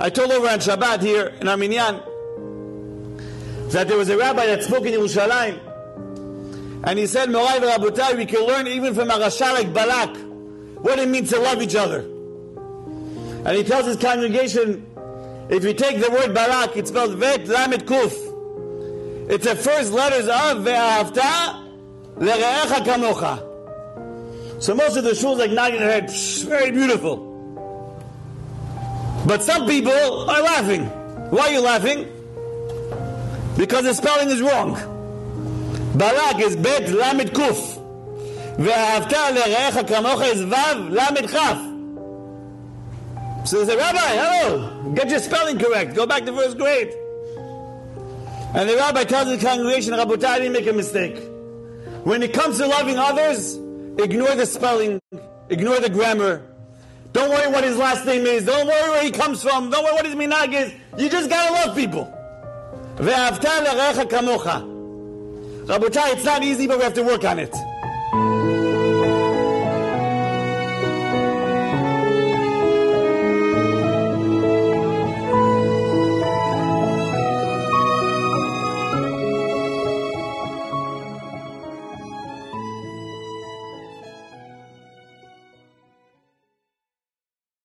I told over on Shabbat here in Armenian that there was a rabbi that spoke in Yerushalayim, and he said, Morai Rabotai, we can learn even from a Rasha like Balak what it means to love each other. And he tells his congregation, if you take the word Balak, it's spelled Vet Lamed Kuf. It's the first letters of Ve'ahavta Le're'echa Kamocha. So most of the shuls like nodding their head, very beautiful. But some people are laughing. Why are you laughing? Because the spelling is wrong. Balak is Bet Lamed Kuf. ואהבת לרעך כמוך is Vav Lamed Chaf. So they say, Rabbi, hello, get your spelling correct. Go back to first grade. And the rabbi tells the congregation, Rabotai, I didn't make a mistake. When it comes to loving others, ignore the spelling, ignore the grammar. don't worry what his last name is. Don't worry where he comes from. Don't worry what his minhag is. You just gotta love people. Rabotai, it's not easy, but we have to work on it.